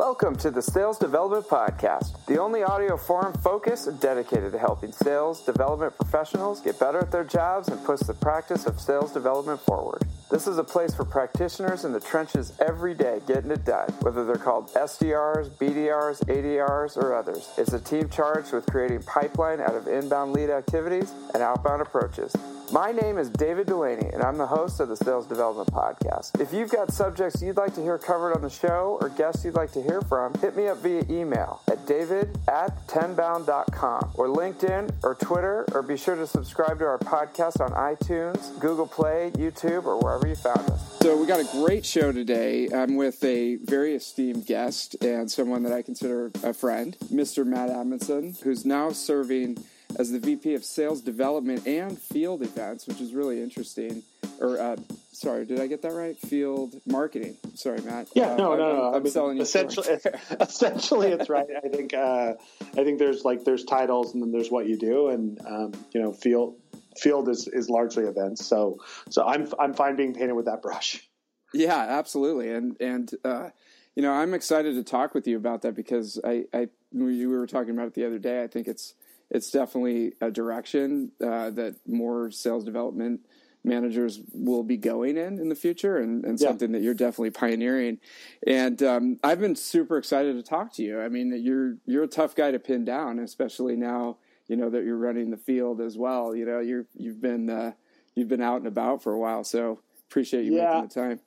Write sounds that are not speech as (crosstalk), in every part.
Welcome to the Sales Development Podcast, the only audio forum focused and dedicated to helping sales development professionals get better at their jobs and push the practice of sales development forward. This is a place for practitioners in the trenches every day getting it done, whether they're called SDRs, BDRs, ADRs, or others. It's a team charged with creating pipeline out of inbound lead activities and outbound approaches. My name is David Dulany, and I'm the host of the Sales Development Podcast. If you've got subjects you'd like to hear covered on the show or guests you'd like to hear from, hit me up via email at david at tenbound.com or LinkedIn or Twitter, or be sure to subscribe to our podcast on iTunes, Google Play, YouTube, or wherever you found us. So, we got a great show today. I'm with a very esteemed guest and someone that I consider a friend, Mr. Matt Amundson, who's now serving as the VP of Sales Development and Field Events, which is really interesting. Or, uh, sorry, did I get that right? Field Marketing. Sorry, Matt. Yeah, uh, no, no, I'm, no. I'm, I mean, selling you. essentially, (laughs) essentially, it's right. I think, uh, I think there's like there's titles and then there's what you do, and um, you know, field field is, is largely events. So, so I'm I'm fine being painted with that brush. Yeah, absolutely, and and uh, you know, I'm excited to talk with you about that because I, I we were talking about it the other day. I think it's it's definitely a direction uh, that more sales development managers will be going in in the future and, and Yeah. something that you're definitely pioneering. And um, i've been super excited to talk to you. I mean you're you're a tough guy to pin down especially now you know that you're running the field as well. You know you're you've been uh, you've been out and about for a while. So appreciate you Yeah. making the time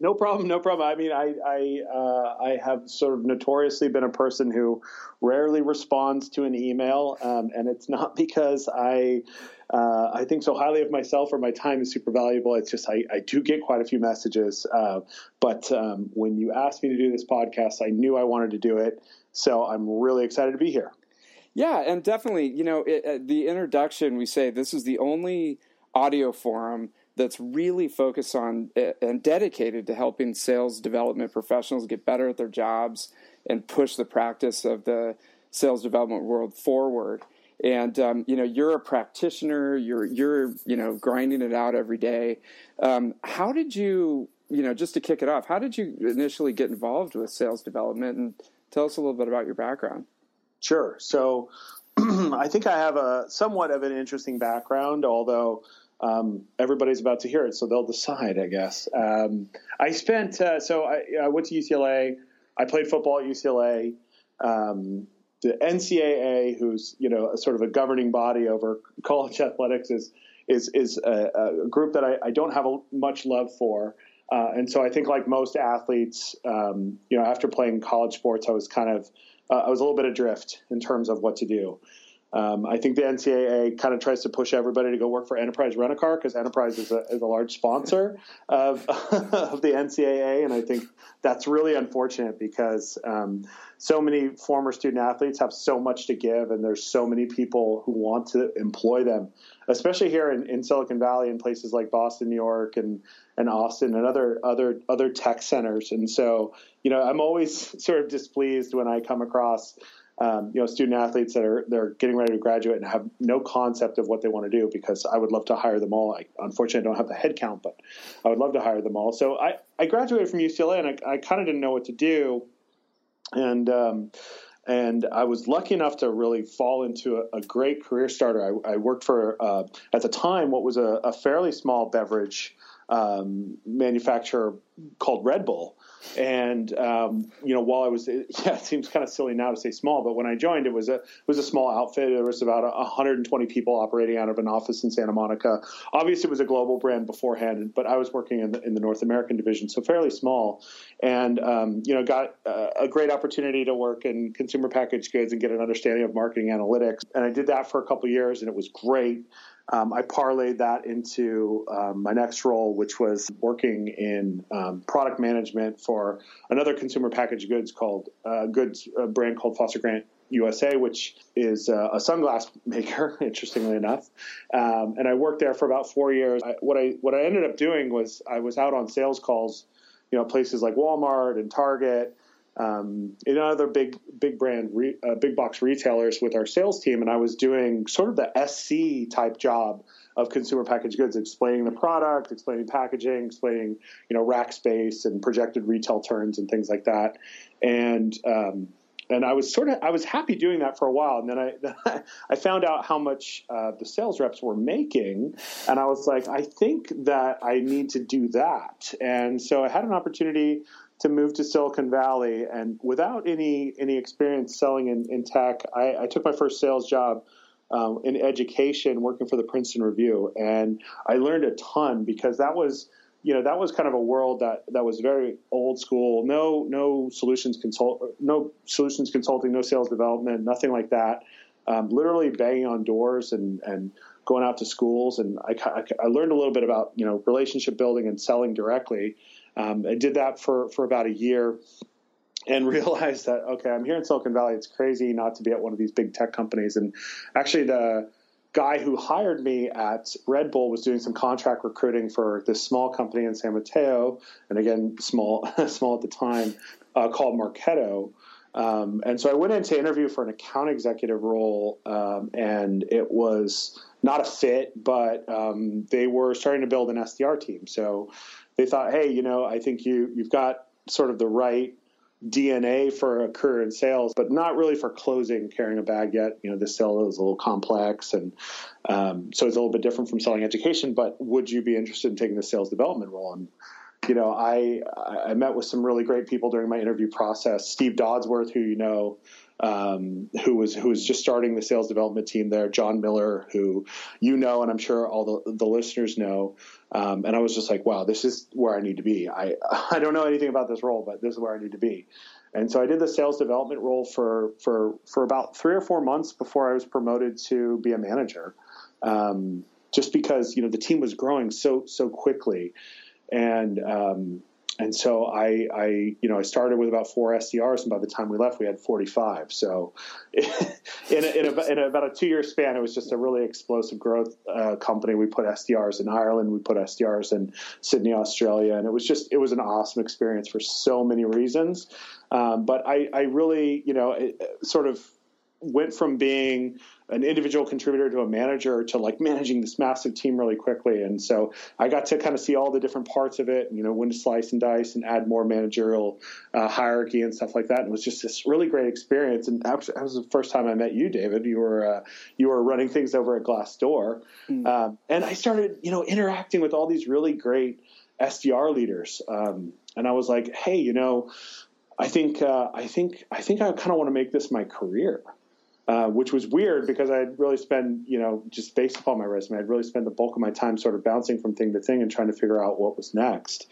No problem, no problem. I mean, I I uh, I have sort of notoriously been a person who rarely responds to an email, um, and it's not (laughs) because I uh, I think so highly of myself or my time is super valuable. It's just I, I do get quite a few messages, uh, but um, when you asked me to do this podcast, I knew I wanted to do it, so I'm really excited to be here. Yeah, and definitely, you know, it, uh, the introduction, we say this is the only audio forum that's really focused on uh, and dedicated to helping sales development professionals get better at their jobs and push the practice of the sales development world forward. And um, you know, you're a practitioner. You're you're you know grinding it out every day. Um, how did you you know just to kick it off? How did you initially get involved with sales development? And tell us a little bit about your background. Sure. So (clears throat) I think I have a somewhat of an interesting background, although um, everybody's about to hear it, so they'll decide, I guess. Um, I spent, uh, so I, I went to UCLA. I played football at UCLA. Um, the NCAA, who's you know sort of a governing body over college (laughs) athletics, is is is a, a group that I, I don't have a, much love for. Uh, and so I think, like most athletes, um, you know, after playing college sports, I was kind of uh, I was a little bit adrift in terms of what to do. Um, I think the NCAA kind of tries to push everybody to go work for Enterprise Rent a Car because Enterprise is a, is a large sponsor of, (laughs) of the NCAA, and I think that's really unfortunate because um, so many former student athletes have so much to give, and there's so many people who want to employ them, especially here in, in Silicon Valley and places like Boston, New York, and and Austin and other other other tech centers. And so, you know, I'm always (laughs) sort of displeased when I come across um, you know, student athletes that are they're getting ready to graduate and have no concept of what they want to do because I would love to hire them all. I unfortunately don't have the headcount, but I would love to hire them all. So I, I graduated from UCLA and I, I kind of didn't know what to do. And, um, and I was lucky enough to really fall into a, a great career starter. I, I worked for, uh, at the time, what was a, a fairly small beverage um, manufacturer called Red Bull. And um, you know, while I was, (laughs) yeah, it seems kind of silly now to say small, but when I joined, it was a it was a small outfit. There was about 120 people operating out of an office in Santa Monica. Obviously, it was a global brand beforehand, but I was working in the, in the North American division, so fairly small. And um, you know, got uh, a great opportunity to work in consumer packaged goods and get an understanding of marketing analytics. And I did that for a couple years, and it was great. Um, I parlayed that into um, my next role, which was working in um, product management for another consumer packaged goods called uh, goods a brand called Foster Grant USA, which is uh, a sunglass (laughs) maker. Interestingly enough, um, and I worked there for about four years. I, what I what I ended up doing was I was out on sales calls, you know, places like Walmart and Target. Um, in other big big brand re, uh, big box retailers with our sales team, and I was doing sort of the SC type job of consumer packaged goods, explaining the product, explaining packaging, explaining you know rack space and projected retail turns and things like that, and um, and I was sort of I was happy doing that for a while, and then I (laughs) I found out how much uh, the sales reps were making, and I was like, I think that I need to do that, and so I had an opportunity to move to Silicon Valley, and without any any experience selling in, in tech, I, I took my first sales job. Um, in education, working for the Princeton Review, and I learned a ton because that was you know that was kind of a world that that was very old school no no solutions consult no solutions consulting no sales development nothing like that um, literally banging on doors and and going out to schools and I, I, learned a little bit about you know relationship building and selling directly um, I did that for for about a year and (laughs) realized that okay I'm here in Silicon Valley it's crazy not to be at one of these big tech companies and actually the guy who hired me at Red Bull was doing some contract recruiting for this small company in San Mateo, and again, small, (laughs) small at the time, uh, called Marketo. Um, and so I went in to interview for an account executive role, um, and it was not a fit, but um, they were starting to build an SDR team. So they thought, hey, you know, I think you you've got sort of the right DNA for a career in sales, but not really for closing, carrying a bag yet. You know, this sale is a little complex, and um, so it's a little bit different from selling education. But would you be interested in taking the sales development role? And you know, I I met with some really great people during my interview process. Steve Dodsworth, who you know, um, who was who was just starting the sales development team there. Jon Miller, who you know, and I'm sure all the the listeners know. Um, and I was just like, wow, this is where I need to be. I (laughs) I don't know anything about this role, but this is where I need to be. And so I did the sales development role for for for about three or four months before I was promoted to be a manager. Um, just because you know the team was growing so so quickly, and um, and so I, I, you know, I started with about four SDRs, and by the time we left, we had 45. So, in, (laughs) in, a, in about a two-year span, it was just a really explosive growth uh, company. We put SDRs in Ireland, we put SDRs in Sydney, Australia, and it was just, it was an awesome experience for so many reasons. Um, but I, I really, you know, it, sort of went from being an individual contributor to a manager to like managing this massive team really quickly. And so I got to kind of see all the different parts of it, you know, when to slice and dice and add more managerial uh, hierarchy and stuff like that. And it was just this really great experience. And actually, that was the first time I met you, David. You were uh, you were running things over at Glassdoor, mm. um, and I started, you know, interacting with all these really great SDR leaders. Um, and I was like, hey, you know, I think uh, I think I think I kind of want to make this my career. Uh, which was weird because I'd really spend, you know, just based upon my resume, I'd really spend the bulk of my time sort of bouncing from thing to thing and trying to figure out what was next.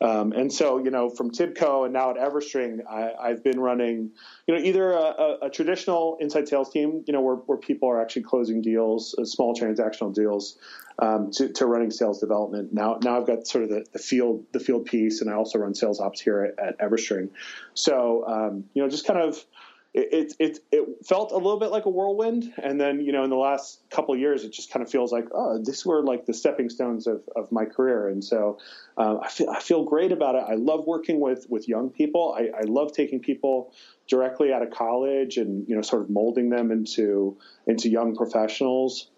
Um, and so, you know, from Tibco and now at Everstring, I, have been running, you know, either a, a, a, traditional inside sales team, you know, where, where people are actually closing deals, uh, small transactional deals, um, to, to, running sales development. Now, now I've got sort of the, the, field, the field piece, and I also run sales ops here at, at Everstring. So, um, you know, just kind of it, it it felt a little bit like a whirlwind, and then you know in the last couple years, it just kind of feels like oh, this were like the stepping stones of, of my career, and so uh, I feel I feel great about it. I love working with with young people. I, I love taking people directly out of college and you know sort of molding them into into young professionals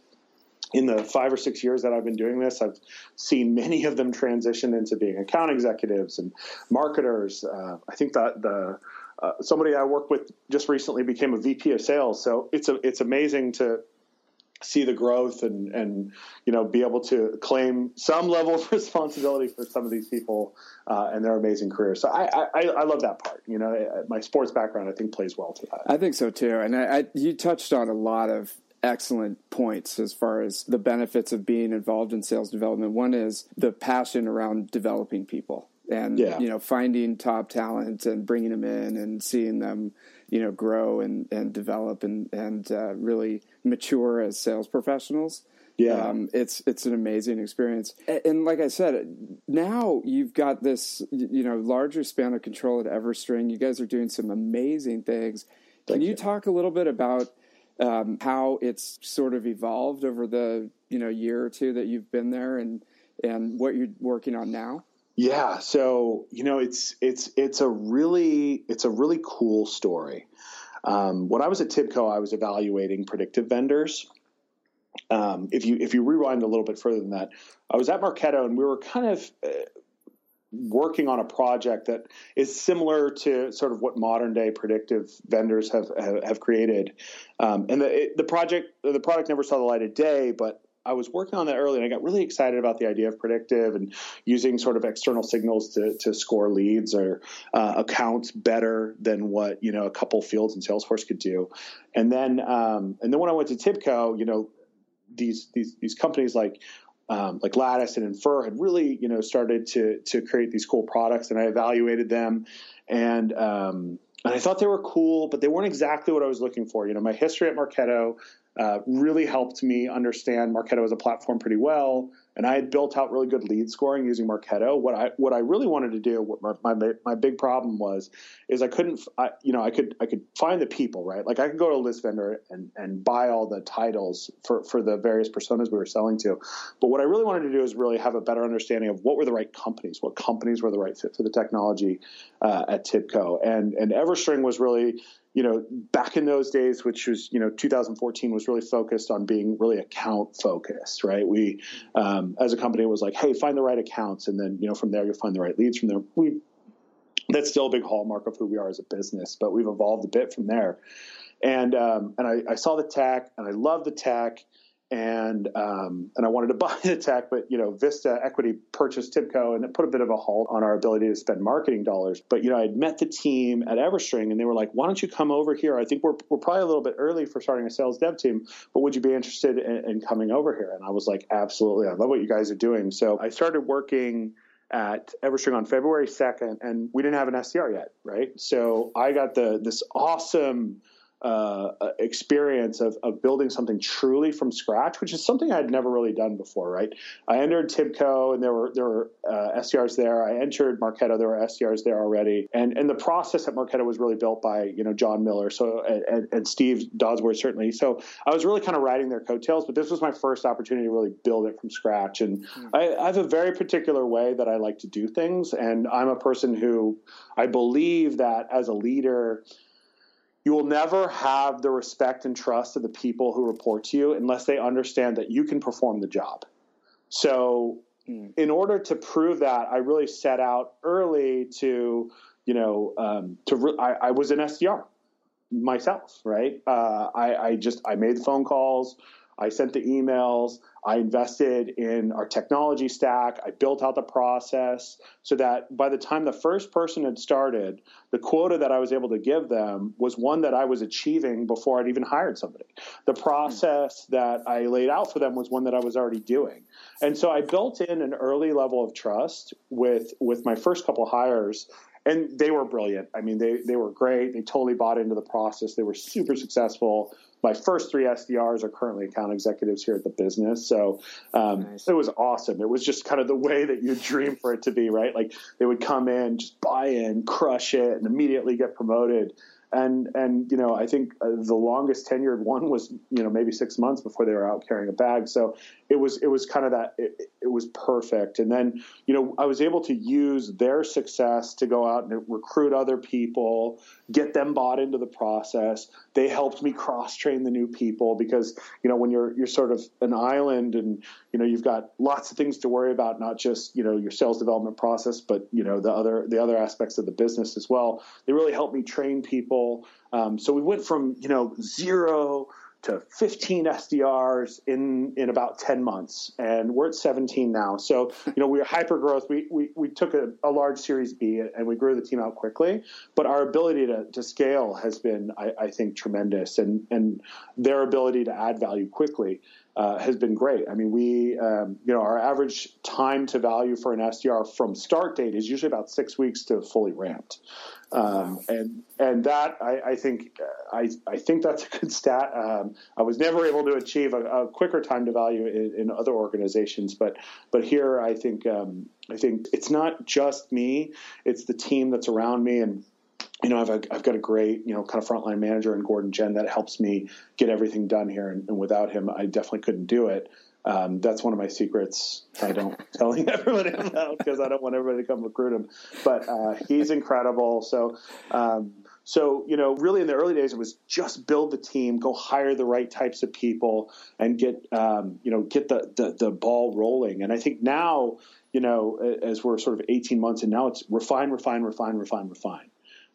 in the five or six years that I've been doing this, I've seen many of them transition into being account executives and marketers. Uh, I think that the uh, somebody I work with just recently became a VP of sales. So it's a, it's amazing to see the growth and and you know be able to claim some level of (laughs) responsibility for some of these people uh, and their amazing careers. So I, I, I love that part. You know, my sports background I think plays well to that. I think so too. And I, I, you touched on a lot of excellent points as far as the benefits of being involved in sales development. One is the passion around developing people and yeah. you know finding top talent and bringing them in and seeing them you know grow and and develop and and uh, really mature as sales professionals. Yeah. Um, it's it's an amazing experience. And, and, like i said now you've got this you know larger span of control at everstring. You guys are doing some amazing things. Can you, you, talk a little bit about um, how it's sort of evolved over the you know year or two that you've been there and and what you're working on now Yeah, so you know, it's it's it's a really it's a really cool story. Um, when I was at Tibco, I was evaluating predictive vendors. Um, if you if you rewind a little bit further than that, I was at Marketo and we were kind of uh, working on a project that is similar to sort of what modern day predictive vendors have have, have created. Um, and the it, the project the product never saw the light of day, but I was working on that early and I got really excited about the idea of predictive and using sort of external signals to, to score leads or uh, accounts better than what, you know, a couple fields in Salesforce could do. And then, um, and then when I went to Tibco, you know, these, these, these companies like, um, like Lattice and Infer had really, you know, started to, to create these cool products and I evaluated them and, um, and I thought they were cool, but they weren't exactly what I was looking for. You know, my history at Marketo uh, really helped me understand Marketo as a platform pretty well and I had built out really good lead scoring using Marketo. What I what I really wanted to do, what my my, my big problem was, is I couldn't, I, you know, I could I could find the people, right? Like I could go to a list vendor and and buy all the titles for for the various personas we were selling to, but what I really wanted to do is really have a better understanding of what were the right companies, what companies were the right fit for the technology uh, at Tibco, and and EverString was really you know, back in those days, which was, you know, 2014 was really focused on being really account focused, right? We, um, as a company, was like, hey, find the right accounts. And then, you know, from there, you'll find the right leads from there. We, that's still a big hallmark of who we are as a business, but we've evolved a bit from there. And, um, and I, I saw the tech and I love the tech and um, and I wanted to (laughs) buy the tech, but you know, Vista Equity purchased Tibco, and it put a bit of a halt on our ability to spend marketing dollars. But you know, I'd met the team at EverString, and they were like, "Why don't you come over here? I think we're we're probably a little bit early for starting a sales dev team, but would you be interested in, in coming over here?" And I was like, "Absolutely! I love what you guys are doing." So I started working at EverString on February 2nd, and we didn't have an SDR yet, right? So I got the this awesome uh, experience of, of building something truly from scratch, which is something I had never really done before. Right, I entered Tibco, and there were there were uh, SDRs there. I entered Marketo, there were SDRs there already, and and the process at Marketo was really built by you know Jon Miller, so and, and Steve Dodsworth certainly. So I was really kind of riding their coattails, but this was my first opportunity to really build it from scratch. And mm. I, I have a very particular way that I like to do things, and I'm a person who I believe that as a leader you will never have the respect and trust of the people who report to you unless they understand that you can perform the job. So, mm. in order to prove that, I really set out early to, you know, um, to re- I, I, was an SDR myself, right? Uh, I, I just I made the phone calls. I sent the emails. I invested in our technology stack. I built out the process so that by the time the first person had started, the quota that I was able to give them was one that I was achieving before I'd even hired somebody. The process that I laid out for them was one that I was already doing. And so I built in an early level of trust with with my first couple hires and they were brilliant. I mean, they they were great. They totally bought into the process. They were super successful my first three SDRs are currently account executives here at the business. So um, nice. it was awesome. It was just kind of the way that you dream for it to be, right? Like they would come in, just buy in, crush it, and immediately get promoted and and you know I think uh, the longest tenured one was you know maybe six months before they were out carrying a bag. So it was it was kind of that it, it, was perfect. And then you know I was able to use their success to go out and recruit other people, get them bought into the process. They helped me cross train the new people because you know when you're you're sort of an island and you know you've got lots of things to worry about, not just you know your sales development process, but you know the other the other aspects of the business as well. They really helped me train people. Um, so we went from you know zero to 15 SDRs in in about 10 months, and we're at 17 now. So you know we're hyper growth. We we, we took a, a, large Series B and we grew the team out quickly, but our ability to, to scale has been, I, I think, tremendous, and and their ability to add value quickly uh, has been great. I mean, we, um, you know, our average time to value for an SDR from start date is usually about six weeks to fully ramped, um, and and that I, I think uh, I, I think that's a good stat. Um, I was never able to achieve a, a quicker time to value in, in, other organizations, but but here I think um, I think it's not just me; it's the team that's around me and you know, I've, I've got a great, you know, kind of frontline manager in Gordon Jen that helps me get everything done here. And, and without him, I definitely couldn't do it. Um, that's one of my secrets. I don't (laughs) telling everybody about because I don't want everybody to come recruit him. But uh, he's incredible. So, um, so you know, really in the early days, it was just build the team, go hire the right types of people, and get um, you know get the, the the ball rolling. And I think now, you know, as we're sort of 18 months, and now it's refine, refine, refine, refine, refine.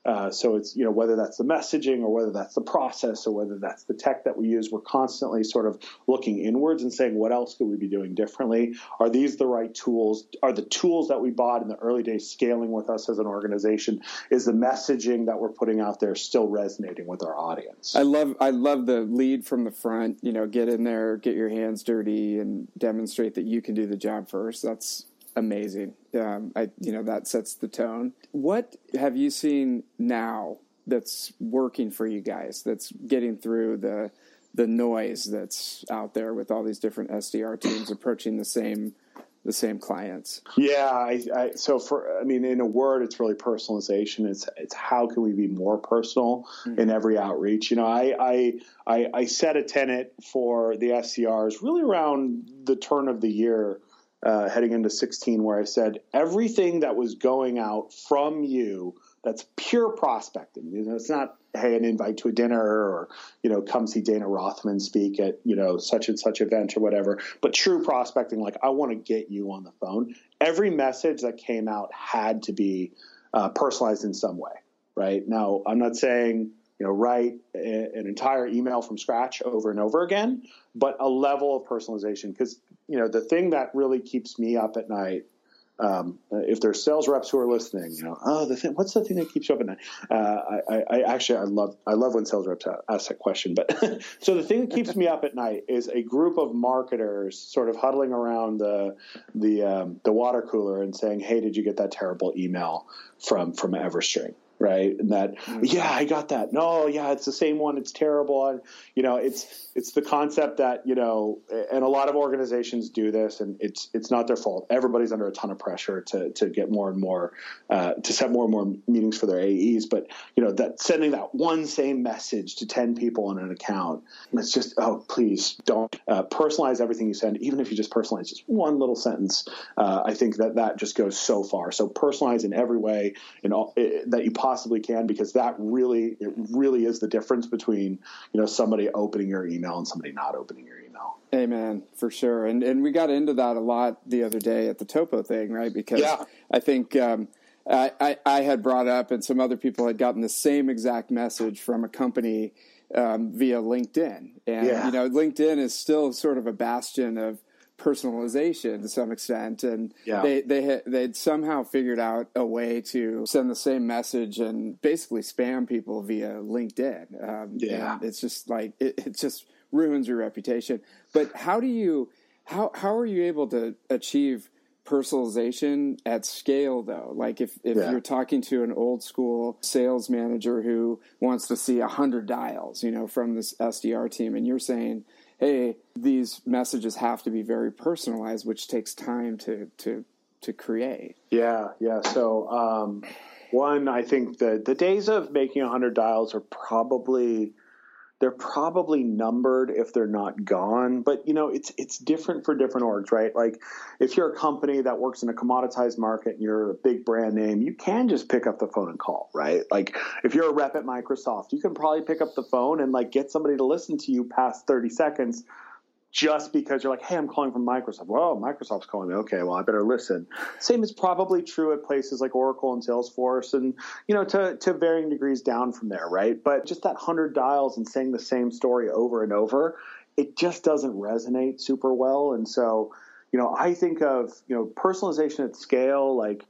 Uh, so it's you know whether that's the messaging or whether that's the process or whether that's the tech that we use, we're constantly sort of looking inwards and saying what else could we be doing differently? Are these the right tools? Are the tools that we bought in the early days scaling with us as an organization? Is the messaging that we're putting out there still resonating with our audience? I love I love the lead from the front. You know, get in there, get your hands dirty, and demonstrate that you can do the job first. That's amazing. Um, I, you know, that sets the tone. What have you seen now that's working for you guys? That's getting through the the noise that's out there with all these different SDR teams approaching the same the same clients. Yeah, I, I, so for I mean, in a word, it's really personalization. It's it's how can we be more personal mm-hmm. in every outreach? You know, I, I I I set a tenet for the SDRs really around the turn of the year uh, heading into 16 where I said everything that was going out from you that's pure prospecting. You know, it's not hey an invite to a dinner or you know come see Dana Rothman speak at you know such and such event or whatever. But true prospecting, like I want to get you on the phone. Every message that came out had to be uh, personalized in some way. Right now, I'm not saying you know, write an entire email from scratch over and over again, but a level of personalization. Because you know, the thing that really keeps me up at night. Um, if there's sales reps who are listening, you know, oh, the thing, what's the thing that keeps you up at night? Uh, I, I, actually, I love, I love when sales reps ask that question. But (laughs) so the thing that keeps me up at night is a group of marketers sort of huddling around the, the, um, the water cooler and saying, "Hey, did you get that terrible email from from Everstring?" Right? And that, mm-hmm. yeah, I got that. No, yeah, it's the same one. It's terrible. And, you know, it's it's the concept that you know, and a lot of organizations do this, and it's it's not their fault. Everybody's under a ton of pressure to to get more and more uh, to set more and more meetings for their AEs. But you know, that sending that one same message to ten people on an account, it's just oh, please don't uh, personalize everything you send, even if you just personalize just one little sentence. Uh, I think that that just goes so far. So personalize in every way in all, that you possibly can because that really it really is the difference between you know somebody opening your email and somebody not opening your email. Amen, for sure. And and we got into that a lot the other day at the Topo thing, right? Because yeah. I think um, I, I, I had brought up and some other people had gotten the same exact message from a company um, via LinkedIn, and yeah. you know LinkedIn is still sort of a bastion of personalization to some extent, and yeah. they they had, they'd somehow figured out a way to send the same message and basically spam people via LinkedIn. Um, yeah, it's just like it, it just ruins your reputation. But how do you how how are you able to achieve personalization at scale though like if, if yeah. you're talking to an old school sales manager who wants to see 100 dials you know from this sdr team and you're saying hey, these messages have to be very personalized, which takes time to to to create. Yeah, yeah. So um, one, I think the the days of making hundred dials are probably they're probably numbered if they're not gone. But you know, it's it's different for different orgs, right? Like if you're a company that works in a commoditized market and you're a big brand name, you can just pick up the phone and call, right? Like if you're a rep at Microsoft, you can probably pick up the phone and like get somebody to listen to you past 30 seconds just because you're like, hey, I'm calling from Microsoft. Well, Microsoft's calling me. Okay, well, I better listen. Same is probably true at places like Oracle and Salesforce, and you know, to to varying degrees down from there, right? But just that hundred dials and saying the same story over and over, it just doesn't resonate super well. And so, you know, I think of you know personalization at scale, like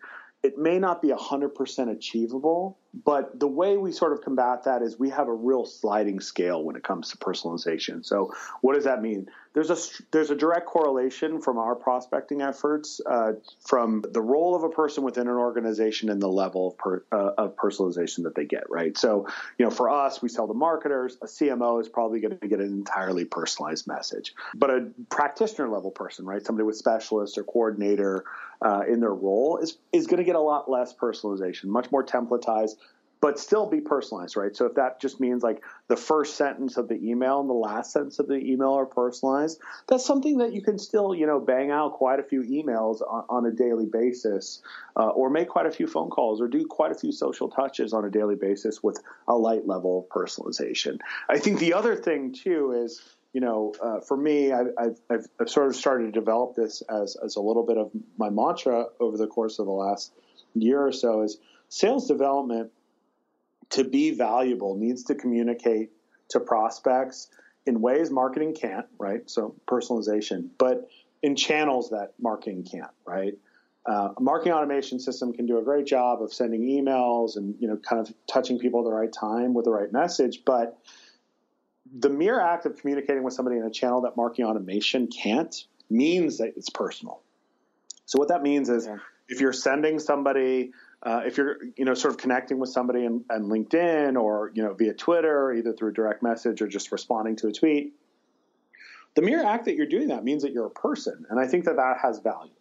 it may not be 100% achievable, but the way we sort of combat that is we have a real sliding scale when it comes to personalization. So, what does that mean? There's a there's a direct correlation from our prospecting efforts uh, from the role of a person within an organization and the level of, per, uh, of personalization that they get. Right. So, you know, for us, we sell to marketers. A CMO is probably going to get an entirely personalized message, but a practitioner level person, right, somebody with specialist or coordinator uh, in their role, is is going to get a lot less personalization, much more templatized but still be personalized, right? So if that just means like the first sentence of the email and the last sentence of the email are personalized, that's something that you can still, you know, bang out quite a few emails on, on a daily basis, uh, or make quite a few phone calls, or do quite a few social touches on a daily basis with a light level of personalization. I think the other thing too is you know, uh, for me, I've, I've, I've, sort of started to develop this as, as a little bit of my mantra over the course of the last year or so is sales development to be valuable needs to communicate to prospects in ways marketing can't, right? So personalization, but in channels that marketing can't, right? Uh, a marketing automation system can do a great job of sending emails and you know kind of touching people at the right time with the right message, but the mere act of communicating with somebody in a channel that marketing automation can't means that it's personal. So what that means is yeah. if you're sending somebody uh, if you're you know sort of connecting with somebody in LinkedIn or you know via Twitter, either through a direct message or just responding to a tweet, the mere act that you're doing that means that you're a person, and I think that that has value.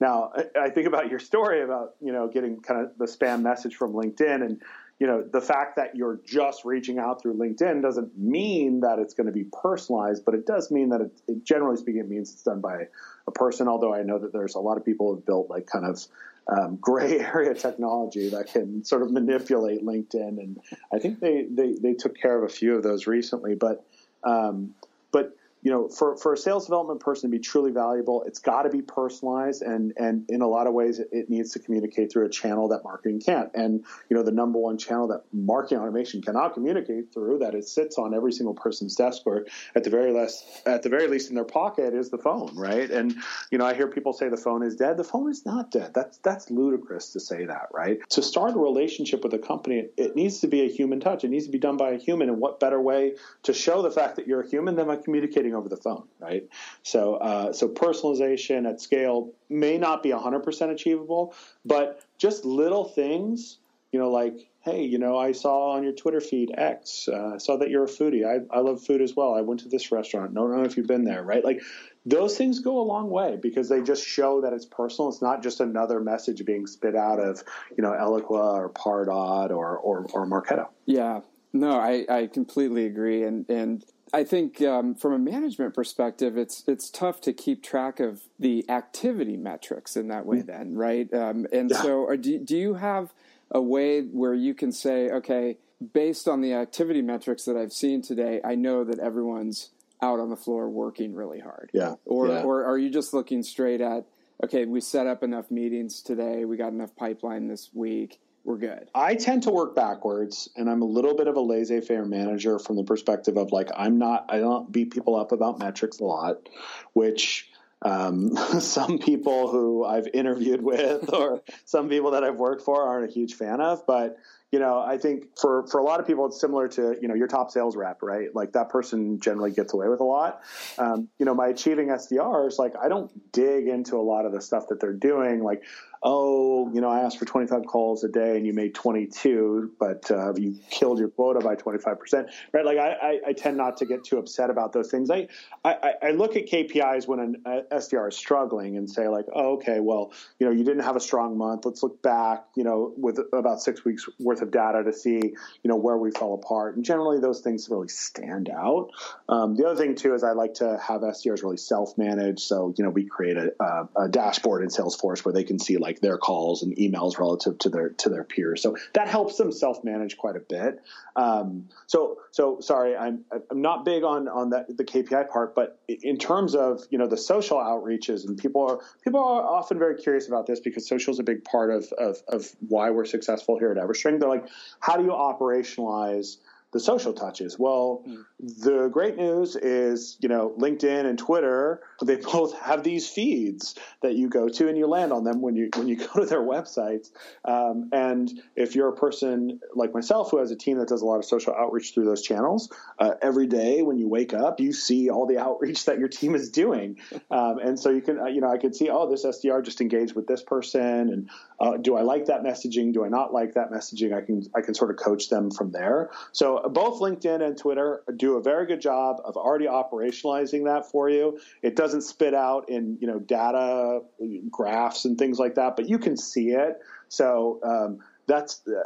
Now, I think about your story about you know getting kind of the spam message from LinkedIn, and you know the fact that you're just reaching out through LinkedIn doesn't mean that it's going to be personalized, but it does mean that it, it generally speaking, it means it's done by a person. Although I know that there's a lot of people who've built like kind of um, (laughs) gray area technology that can sort of manipulate LinkedIn, and I think they they, they took care of a few of those recently. But um, but you know, for, for a sales development person to be truly valuable, it's got to be personalized, and and in a lot of ways, it, needs to communicate through a channel that marketing can't. And you know, the number one channel that marketing automation cannot communicate through, that it sits on every single person's desk, or at the very least, at the very least in their pocket, is the phone, right? And you know, I hear people say the phone is dead. The phone is not dead. That's that's ludicrous to say that, right? To start a relationship with a company, it, it needs to be a human touch. It needs to be done by a human. And what better way to show the fact that you're a human than by communicating over the phone, right? So, uh, so personalization at scale may not be 100% achievable, but just little things, you know, like, hey, you know, I saw on your Twitter feed X, uh, saw that you're a foodie. I, I love food as well. I went to this restaurant. Don't know if you've been there, right? Like, those things go a long way because they just show that it's personal. It's not just another message being spit out of, you know, Eloqua or Pardot or, or, or Marketo. Yeah, no, I, I completely agree. And, and I think um, from a management perspective, it's it's tough to keep track of the activity metrics in that way. Then, right? Um, and yeah. so, do do you have a way where you can say, okay, based on the activity metrics that I've seen today, I know that everyone's out on the floor working really hard. Yeah. Or yeah. or are you just looking straight at, okay, we set up enough meetings today, we got enough pipeline this week we're good. I tend to work backwards, and I'm a little bit of a laissez-faire manager from the perspective of like I'm not. I don't beat people up about metrics a lot, which um, (laughs) some people who I've interviewed with (laughs) or some people that I've worked for aren't a huge fan of, but you know, I think for for a lot of people, it's similar to you know your top sales rep, right? Like that person generally gets away with a lot. Um, you know, my achieving SDRs, like I don't dig into a lot of the stuff that they're doing. Like oh, you know, I asked for 25 calls a day and you made 22, but uh, you killed your quota by 25%, right? Like I, I, I, tend not to get too upset about those things. I, I, I look at KPIs when an uh, SDR is struggling and say like, oh, okay, well, you know, you didn't have a strong month. Let's look back, you know, with about six weeks worth of data to see, you know, where we fell apart. And generally those things really stand out. Um, the other thing too is I like to have SDRs really self-manage. So, you know, we create a, a dashboard in Salesforce where they can see like like their calls and emails relative to their to their peers. So that helps them self manage quite a bit. Um, so so sorry, I'm I'm not big on on that the KPI part, but in terms of you know the social outreaches and people are people are often very curious about this because social is a big part of of, of why we're successful here at EverString. They're like, how do you operationalize the social touches. Well, mm. the great news is, you know, LinkedIn and Twitter, they both have these feeds that you go to and you land on them when you when you (laughs) go to their websites. Um, and if you're a person like myself who has a team that does a lot of social outreach through those channels, uh, every day when you wake up, you see all the outreach that your team is doing. (laughs) Um, and so you can, uh, you know, I could see, oh, this SDR just engaged with this person, and uh, do I like that messaging? Do I not like that messaging? I can I can sort of coach them from there. So both LinkedIn and Twitter do a very good job of already operationalizing that for you. It doesn't spit out in you know data graphs and things like that, but you can see it. So um, that's uh,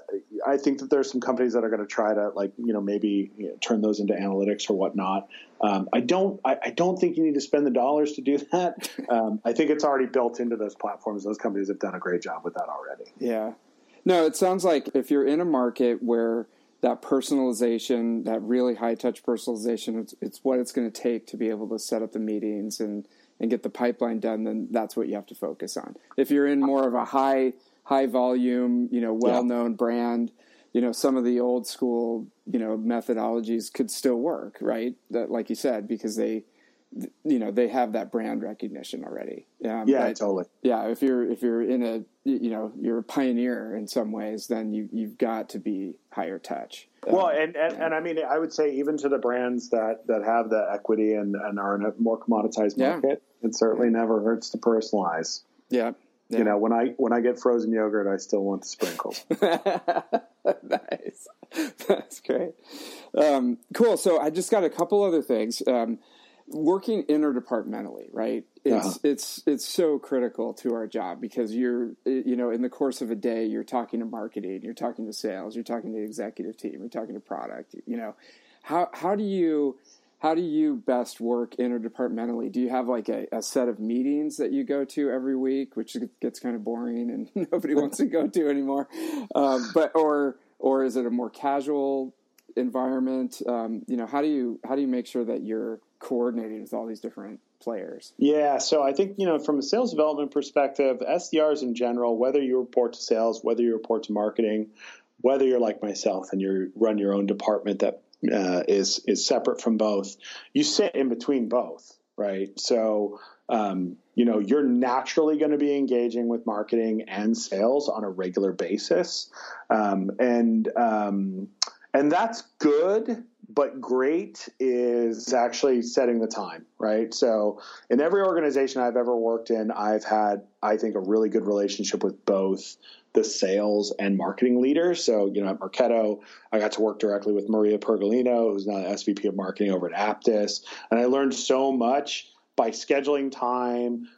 I think that there's some companies that are going to try to like you know maybe you know, turn those into analytics or whatnot. Um, I don't I, I, don't think you need to spend the dollars to do that. (laughs) Um, I think it's already built into those platforms. Those companies have done a great job with that already. Yeah. No, it sounds like if you're in a market where that personalization, that really high touch personalization, it's, it's what it's going to take to be able to set up the meetings and and get the pipeline done. Then that's what you have to focus on. If you're in more of a high high volume, you know, well known yeah. brand, you know, some of the old school, you know, methodologies could still work, right? That, like you said, because they, you know, they have that brand recognition already. Um, yeah, but, totally. Yeah, if you're if you're in a, you know, you're a pioneer in some ways, then you you've got to be higher touch. Well, um, and, and, and I mean, I would say even to the brands that that have the equity and, and are in a more commoditized market, yeah. it certainly never hurts to personalize. Yeah. Yeah. You know, when I when I get frozen yogurt, I still want the sprinkles. (laughs) nice, (laughs) that's great. Um, cool. So I just got a couple other things. Working interdepartmentally, right? It's uh-huh. it's it's so critical to our job because you're you know in the course of a day you're talking to marketing, you're talking to sales, you're talking to the executive team, you're talking to product. You know, how how do you how do you best work interdepartmentally? Do you have like a, a, set of meetings that you go to every week, which gets kind of boring and (laughs) nobody wants to go to anymore? Um, but or or is it a more casual environment? Um, you know, how do you how do you make sure that you're coordinating with all these different players? Yeah, so I think you know from a sales development perspective, SDRs in general, whether you report to sales, whether you report to marketing, whether you're like myself and you run your own department that uh, is is separate from both. You sit in between both, right? So um, you know you're naturally going to be engaging with marketing and sales on a regular basis, um, and um, and that's good. But great is actually setting the time, right? So, in every organization I've ever worked in, I've had, I think, a really good relationship with both the sales and marketing leaders. So, you know, at Marketo, I got to work directly with Maria Pergolino, who's now the SVP of marketing over at Apttus. And I learned so much by scheduling time,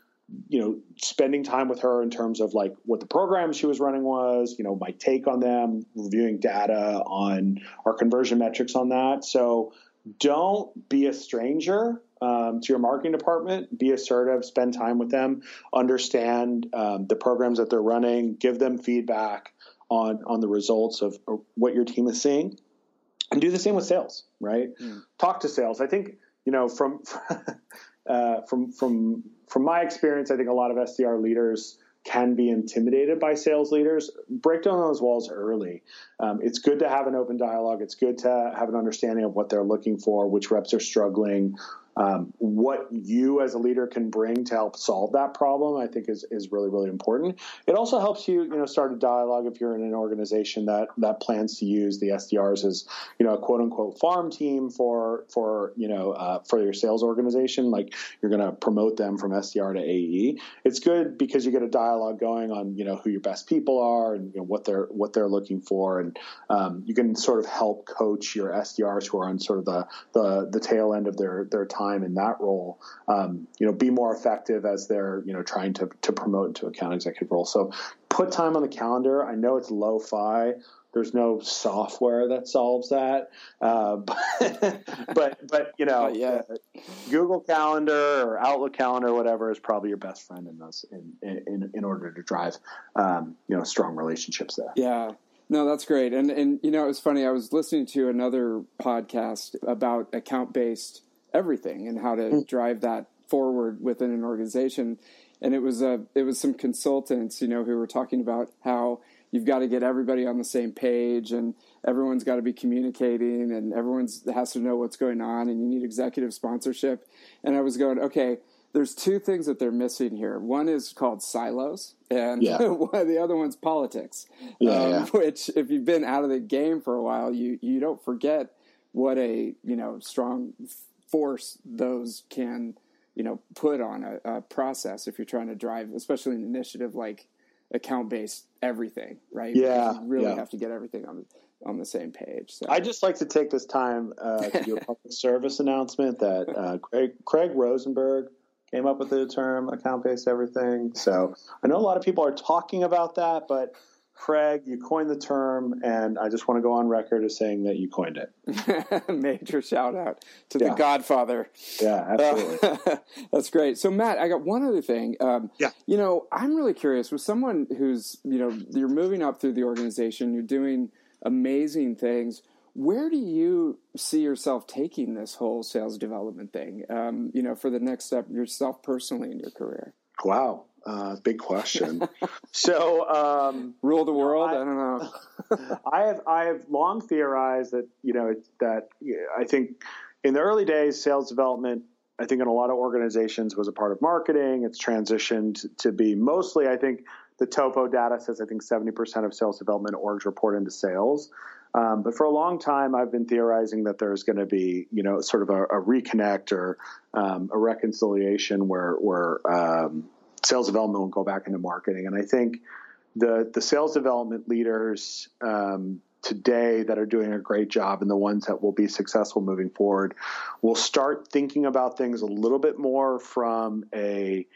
you know, spending time with her in terms of like what the program she was running was, you know, my take on them, reviewing data on our conversion metrics on that. So don't be a stranger um, to your marketing department. Be assertive, spend time with them, understand um, the programs that they're running, give them feedback on on the results of, of what your team is seeing, and do the same with sales. Right? Mm. Talk to sales. I think you know from (laughs) uh, from from from my experience, I think a lot of SDR leaders can be intimidated by sales leaders, break down those walls early. Um, it's good to have an open dialogue. It's good to have an understanding of what they're looking for, which reps are struggling, um, what you as a leader can bring to help solve that problem, I think is, is really, really important. It also helps you, you know, start a dialogue if you're in an organization that, that plans to use the SDRs as, you know, a quote unquote farm team for, for, you know, uh, for your sales organization. Like you're going to promote them from SDR to AE. It's good because you get a dialogue going on, you know, who your best people are and you know, what they're, what they're looking for. And um, you can sort of help coach your SDRs who are on sort of the, the, the tail end of their, their time time in that role, um, you know, be more effective as they're, you know, trying to, to promote into account executive role. So put time on the calendar. I know it's lo-fi. There's no software that solves that, uh, (laughs) but, but, but you know, yeah. Uh, Google Calendar or Outlook Calendar, or whatever, is probably your best friend in those in in, in order to drive um, you know strong relationships there. Yeah, no, that's great. And and you know, it was funny. I was listening to another podcast about account based everything and how to mm. drive that forward within an organization. And it was a it was some consultants, you know, who were talking about how you've got to get everybody on the same page and everyone's got to be communicating and everyone's has to know what's going on and you need executive sponsorship. And I was going, okay, there's two things that they're missing here. One is called silos, and yeah. (laughs) the other one's politics. Yeah, um, yeah. Which, if you've been out of the game for a while, you you don't forget what a you know strong force those can you know put on a, a process if you're trying to drive especially an initiative like account based everything right yeah you really yeah. have to get everything on on the same page so i just like to take this time uh, to do a (laughs) public service announcement that uh, craig, craig rosenberg came up with the term account based everything so i know a lot of people are talking about that but Craig, you coined the term, and I just want to go on record as saying that you coined it. (laughs) Major shout out to yeah. the Godfather. Yeah, absolutely. Uh, (laughs) that's great. So, Matt, I got one other thing. Um, yeah. You know, I'm really curious with someone who's, you know, you're moving up through the organization, you're doing amazing things. Where do you see yourself taking this whole sales development thing? Um, you know, for the next step yourself personally in your career. Wow, uh, big question. (laughs) so, um, rule the world? I, I don't know. (laughs) I have I have long theorized that you know that I think in the early days, sales development. I think in a lot of organizations was a part of marketing. It's transitioned to be mostly. I think the Topo data says I think seventy percent of sales development orgs report into sales. Um, but for a long time, I've been theorizing that there's going to be, you know, sort of a, a reconnect or um, a reconciliation where where um, sales development will go back into marketing. And I think the the sales development leaders um, today that are doing a great job and the ones that will be successful moving forward will start thinking about things a little bit more from a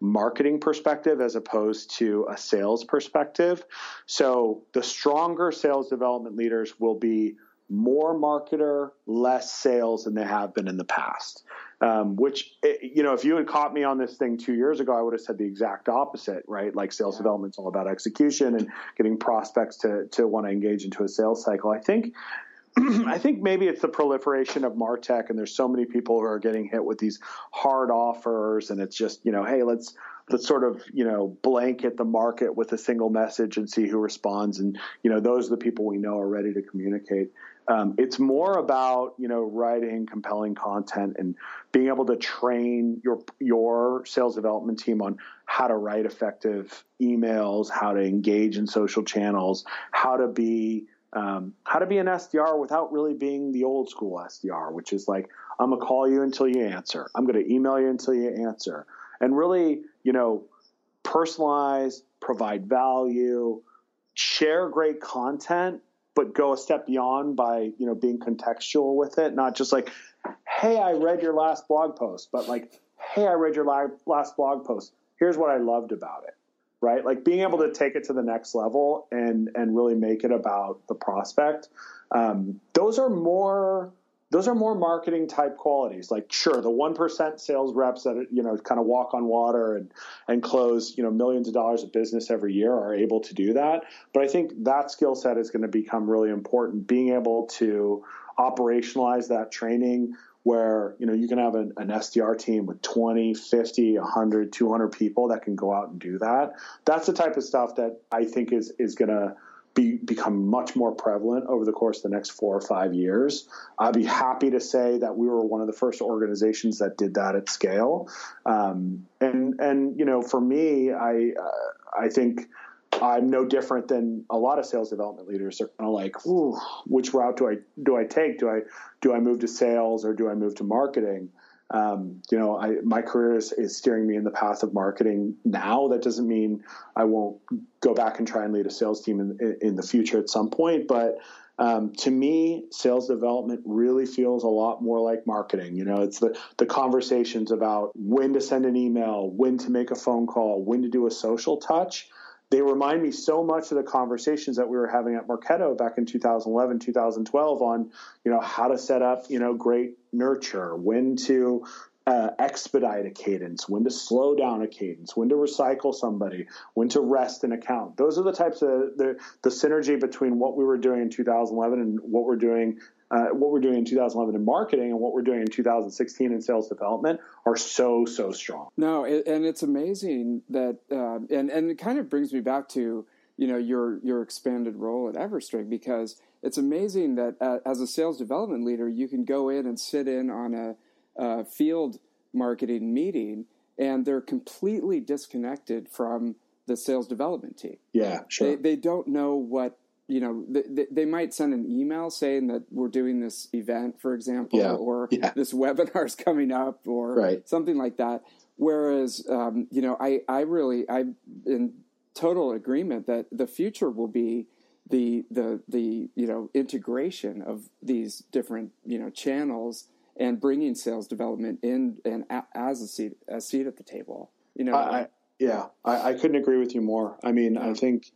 marketing perspective as opposed to a sales perspective. So the stronger sales development leaders will be more marketer, less sales than they have been in the past. Um, which, eh, you know, if you had caught me on this thing two years ago, I would have said the exact opposite, right? Like sales yeah. development's all about execution and getting prospects to to want to engage into a sales cycle. I think (clears throat) I think maybe it's the proliferation of Martech, and there's so many people who are getting hit with these hard offers, and it's just you know, hey, let's let's sort of you know blanket the market with a single message and see who responds, and you know, those are the people we know are ready to communicate. Um, it's more about you know writing compelling content and being able to train your your sales development team on how to write effective emails, how to engage in social channels, how to be um, how to be an SDR without really being the old school SDR, which is like, I'm to call you until you answer. I'm to email you until you answer. And really, you know, personalize, provide value, share great content, but go a step beyond by, you know, being contextual with it. Not just like, hey, I read your last blog post, but like, hey, I read your last blog post. Here's what I loved about it right? Like being able to take it to the next level and and really make it about the prospect. Um, those are more those are more marketing type qualities. Like sure, the one percent sales reps that you know kind of walk on water and and close you know millions of dollars of business every year are able to do that. But I think that skill set is going to become really important. Being able to operationalize that training where you know you can have an, an, SDR team with 20, 50, 100, 200 people that can go out and do that. That's the type of stuff that I think is is going to be become much more prevalent over the course of the next four or five years. I'd be happy to say that we were one of the first organizations that did that at scale. Um, and and you know, for me, I uh, I think I'm no different than a lot of sales development leaders. They're kind of like, which route do I do I take? Do I do I move to sales or do I move to marketing? Um, you know, I, my career is, is steering me in the path of marketing now. That doesn't mean I won't go back and try and lead a sales team in, in the future at some point. But um, to me, sales development really feels a lot more like marketing. You know, it's the, the conversations about when to send an email, when to make a phone call, when to do a social touch they remind me so much of the conversations that we were having at Marketo back in 2011, 2012 on, you know, how to set up, you know, great nurture, when to uh, expedite a cadence, when to slow down a cadence, when to recycle somebody, when to rest an account. Those are the types of the, the synergy between what we were doing in 2011 and what we're doing uh, what we're doing in 2011 in marketing and what we're doing in 2016 in sales development are so so strong. No, and it's amazing that, uh, and and it kind of brings me back to you know your your expanded role at EverString because it's amazing that uh, as a sales development leader you can go in and sit in on a, a field marketing meeting and they're completely disconnected from the sales development team. Yeah, sure. They, they don't know what you know, they, they might send an email saying that we're doing this event, for example, yeah. or yeah. this webinar is coming up, or right. something like that. Whereas, um, you know, I, I really, I'm in total agreement that the future will be the, the, the, you know, integration of these different, you know, channels and bringing sales development in and a, as a seat, a seat at the table. You know, I, Yeah, I, I couldn't agree with you more. I mean, yeah. I think,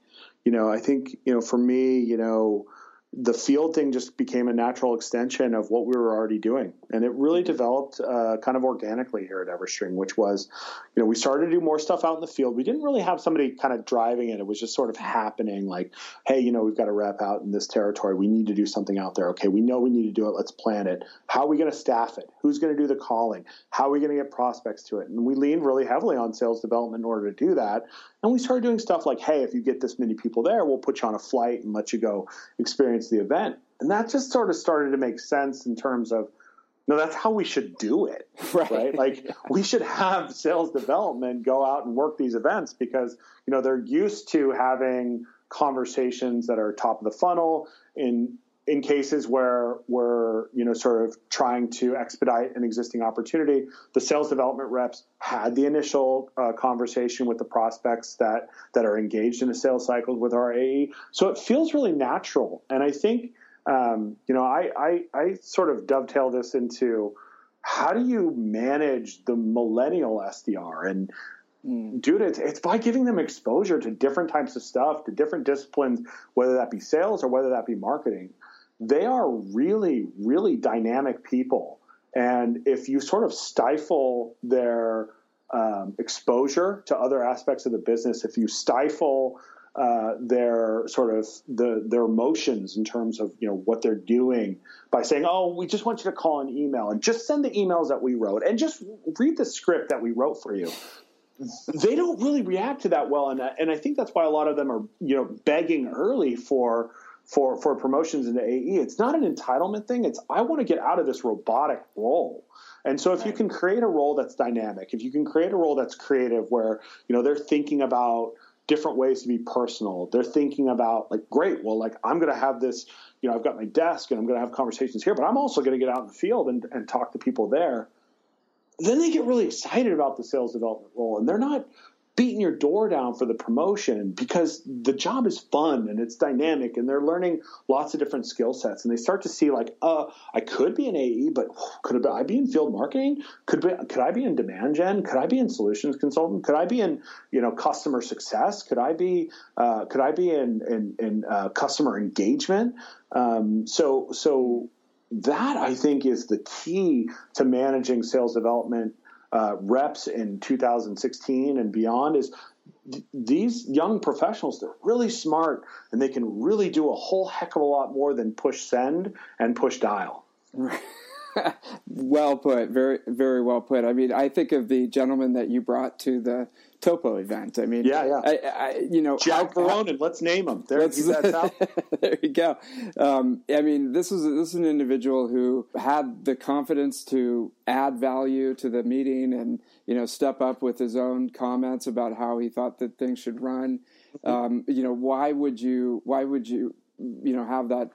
you know, I think, you know, for me, you know, the field thing just became a natural extension of what we were already doing. And it really developed uh, kind of organically here at EverString, which was, you know, we started to do more stuff out in the field. We didn't really have somebody kind of driving it. It was just sort of happening like, hey, you know, we've got a rep out in this territory. We need to do something out there. Okay, we know we need to do it. Let's plan it. How are we going to staff it? Who's going to do the calling? How are we going to get prospects to it? And we leaned really heavily on sales development in order to do that. And we started doing stuff like, hey, if you get this many people there, we'll put you on a flight and let you go experience the event. And that just sort of started to make sense in terms of, no, that's how we should do it, (laughs) right? right? Like (laughs) we should have sales development go out and work these events because you know they're used to having conversations that are top of the funnel in in cases where we're you know sort of trying to expedite an existing opportunity, the sales development reps had the initial uh, conversation with the prospects that that are engaged in the sales cycle with our AE. So it feels really natural, and I think um, you know I, I I sort of dovetail this into how do you manage the millennial SDR and Mm. dude it's, it's by giving them exposure to different types of stuff to different disciplines whether that be sales or whether that be marketing they are really, really dynamic people. And if you sort of stifle their um, exposure to other aspects of the business, if you stifle uh, their sort of the, their emotions in terms of you know what they're doing by saying, "Oh, we just want you to call an email and just send the emails that we wrote and just read the script that we wrote for you." They don't really react to that well, and and I think that's why a lot of them are you know begging early for for for promotions into AE. It's not an entitlement thing. It's I want to get out of this robotic role. And so if right. you can create a role that's dynamic, if you can create a role that's creative where, you know, they're thinking about different ways to be personal. They're thinking about like, great, well, like I'm going to have this, you know, I've got my desk and I'm going to have conversations here, but I'm also going to get out in the field and, and talk to people there. Then they get really excited about the sales development role and they're not beating your door down for the promotion because the job is fun and it's dynamic and they're learning lots of different skill sets. And they start to see like uh I could be an AE but could I be in field marketing? Could be, could I be in demand gen? Could I be in solutions consultant? Could I be in you know customer success? Could I be uh, could I be in in, in uh, customer engagement? Um, so so that I think is the key to managing sales development uh, reps in 2016 and beyond is th- these young professionals they're really smart and they can really do a whole heck of a lot more than push send and push dial (laughs) (laughs) well put very very well put i mean i think of the gentleman that you brought to the Topo event. I mean, yeah, yeah. I, I, you know, Jack Veronin. Let's name him. There, (laughs) there you go. Um, I mean, this was this is an individual who had the confidence to add value to the meeting and you know step up with his own comments about how he thought that things should run. Mm-hmm. Um, you know, why would you? Why would you? You know, have that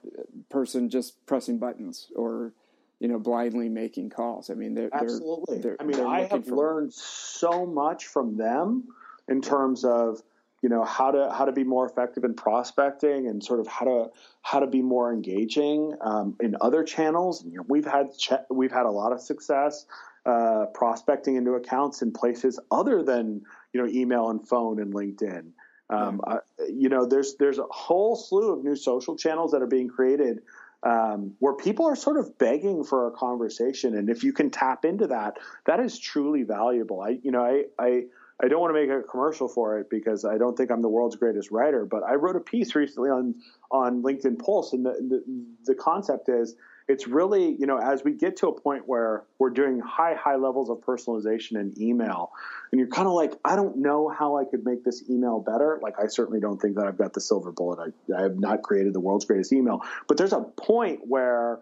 person just pressing buttons or you know, blindly making calls. I mean, they're absolutely. They're, I mean, I have learned so much from them in terms of you know how to how to be more effective in prospecting and sort of how to how to be more engaging um, in other channels. You know, we've had ch- we've had a lot of success uh, prospecting into accounts in places other than you know email and phone and LinkedIn. Um, yeah. you know, there's there's a whole slew of new social channels that are being created um, where people are sort of begging for a conversation. And if you can tap into that, that is truly valuable. I, you know, I, I, I don't want to make a commercial for it because I don't think I'm the world's greatest writer, but I wrote a piece recently on on LinkedIn Pulse, and the, the, the concept is it's really, you know, as we get to a point where we're doing high, high levels of personalization in email, and you're kind of like, I don't know how I could make this email better. Like, I certainly don't think that I've got the silver bullet. I, I have not created the world's greatest email. But there's a point where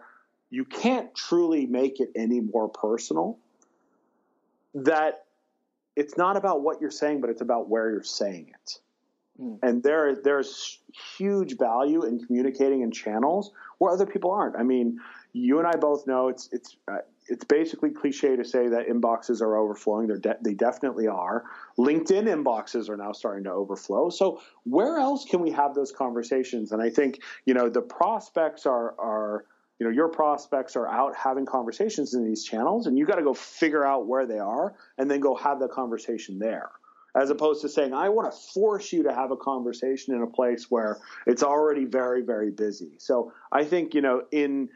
you can't truly make it any more personal. That it's not about what you're saying, but it's about where you're saying it. Mm. And there, there's huge value in communicating in channels where other people aren't. I mean, you and I both know it's it's uh, it's basically cliche to say that inboxes are overflowing. They're de- they definitely are. LinkedIn inboxes are now starting to overflow. So where else can we have those conversations? And I think you know the prospects are are you know your prospects are out having conversations in these channels, and you got to go figure out where they are, and then go have the conversation there. As opposed to saying, I want to force you to have a conversation in a place where it's already very, very busy. So I think, you know, in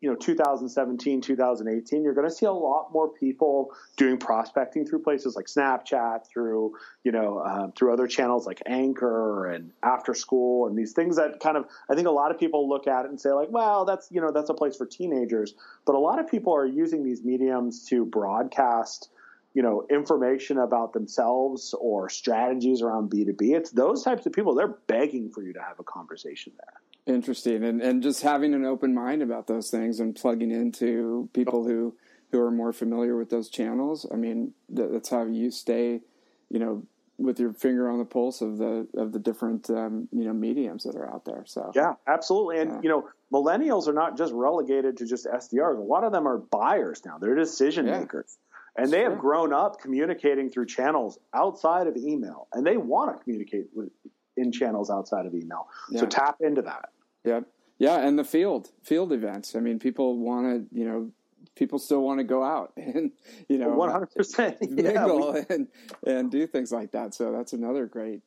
you know 2017 2018 you're going to see a lot more people doing prospecting through places like snapchat through you know um, through other channels like anchor and after school and these things that kind of i think a lot of people look at it and say like well that's you know that's a place for teenagers but a lot of people are using these mediums to broadcast you know information about themselves or strategies around b2b it's those types of people they're begging for you to have a conversation there. Interesting. And and just having an open mind about those things and plugging into people who who are more familiar with those channels. I mean that's how you stay you know with your finger on the pulse of the of the different um, you know mediums that are out there. So yeah absolutely. And yeah. you know millennials are not just relegated to just sdrs a lot of them are buyers now. They're decision yeah. makers and they have grown up communicating through channels outside of email, and they want to communicate with, in channels outside of email. Yeah. So tap into that. Yeah, yeah, and the field field events. I mean, people want to, you know, people still want to go out (laughs) and you know, one hundred percent, (laughs) mingle and and do things like that. So that's another great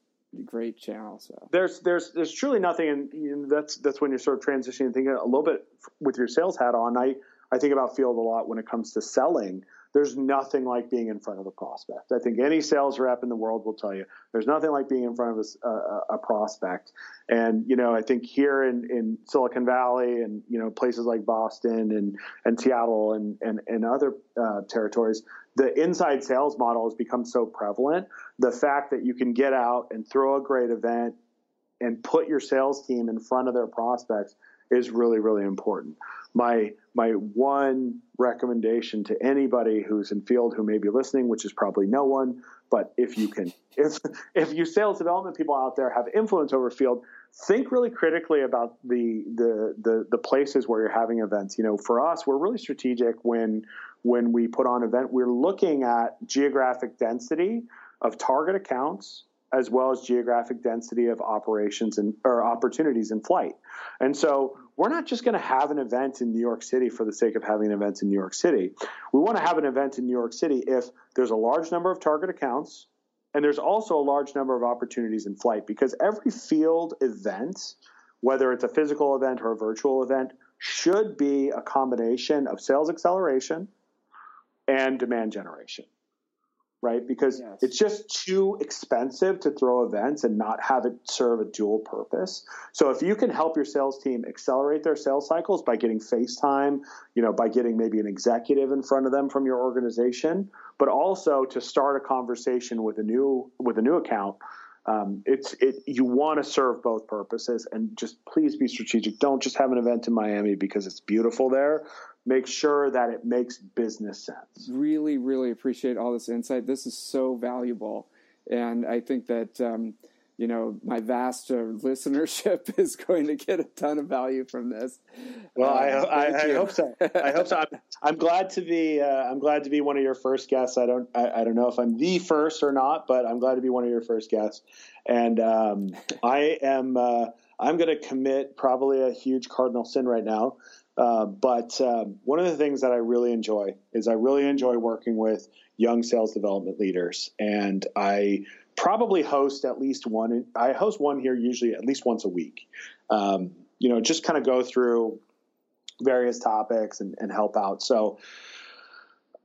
great channel. So there's there's there's truly nothing, and you know, that's that's when you're sort of transitioning, thinking a little bit with your sales hat on. I I think about field a lot when it comes to selling there's nothing like being in front of a prospect. I think any sales rep in the world will tell you there's nothing like being in front of a, a, a prospect. And you know, I think here in, in Silicon Valley and you know places like Boston and and Seattle and and, and other uh, territories, the inside sales model has become so prevalent. The fact that you can get out and throw a great event and put your sales team in front of their prospects is really really important my my one recommendation to anybody who's in field who may be listening, which is probably no one, but if you can, (laughs) if if you sales development people out there have influence over field, think really critically about the the the, the places where you're having events. You know, for us, we're really strategic when when we put on event. We're looking at geographic density of target accounts as well as geographic density of operations and or opportunities in flight. And so we're not just going to have an event in New York City for the sake of having an event in New York City. We want to have an event in New York City if there's a large number of target accounts and there's also a large number of opportunities in flight because every field event, whether it's a physical event or a virtual event, should be a combination of sales acceleration and demand generation right? Because yes. it's just too expensive to throw events and not have it serve a dual purpose. So if you can help your sales team accelerate their sales cycles by getting FaceTime, you know, by getting maybe an executive in front of them from your organization, but also to start a conversation with a new with a new account. Um, it's it you want to serve both purposes and just please be strategic. Don't just have an event in Miami because it's beautiful there make sure that it makes business sense. Really, really appreciate all this insight. This is so valuable. And I think that, um, you know, my vast uh, listenership (laughs) is going to get a ton of value from this. Well, uh, I, I, I hope so. I hope so. I'm, I'm glad to be. Uh, I'm glad to be one of your first guests. I don't. I, I, don't know if I'm the first or not, but I'm glad to be one of your first guests. And um, (laughs) I am. Uh, I'm going to commit probably a huge cardinal sin right now. Uh, but um, one of the things that I really enjoy is I really enjoy working with young sales development leaders, and I probably host at least one. I host one here usually at least once a week. Um, you know, just kind of go through various topics and, and help out. So.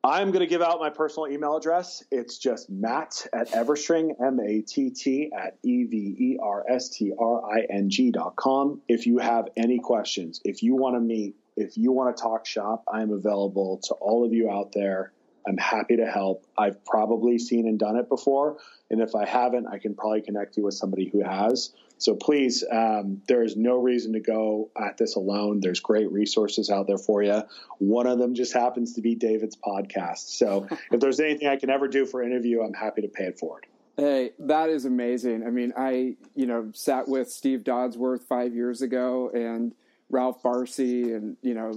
I'm going to give out my personal email address. It's just matt at everstring, M A T T at E V E R S T R I N G dot com. If you have any questions, if you want to meet if you want to talk shop, I'm available to all of you out there. I'm happy to help. I've probably seen and done it before. And if I haven't, I can probably connect you with somebody who has. So please, um, there is no reason to go at this alone. There's great resources out there for you. One of them just happens to be David's podcast. So (laughs) if there's anything I can ever do for interview, I'm happy to pay it forward. Hey, that is amazing. I mean, I, you know, sat with Steve Dodsworth five years ago and Ralph Barsi, and you know,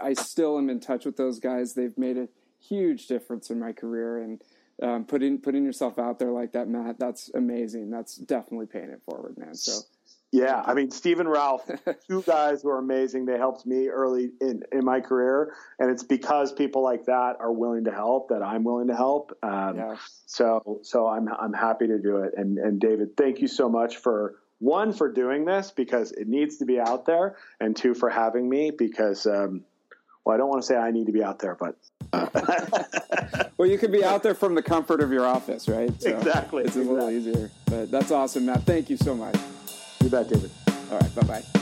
I still am in touch with those guys. They've made a huge difference in my career, and um, putting putting yourself out there like that, Matt, that's amazing. That's definitely paying it forward, man. So Yeah, I mean, Steve and Ralph, (laughs) two guys who are amazing. They helped me early in, in my career, and it's because people like that are willing to help that I'm willing to help. Um, yeah. So, so I'm I'm happy to do it. And and David, thank you so much for one for doing this because it needs to be out there, and two for having me because. Um, well, I don't want to say I need to be out there, but (laughs) well, you can be out there from the comfort of your office, right? So exactly. It's a exactly. little easier. But that's awesome, Matt. Thank you so much. You bet, David. All right. Bye bye.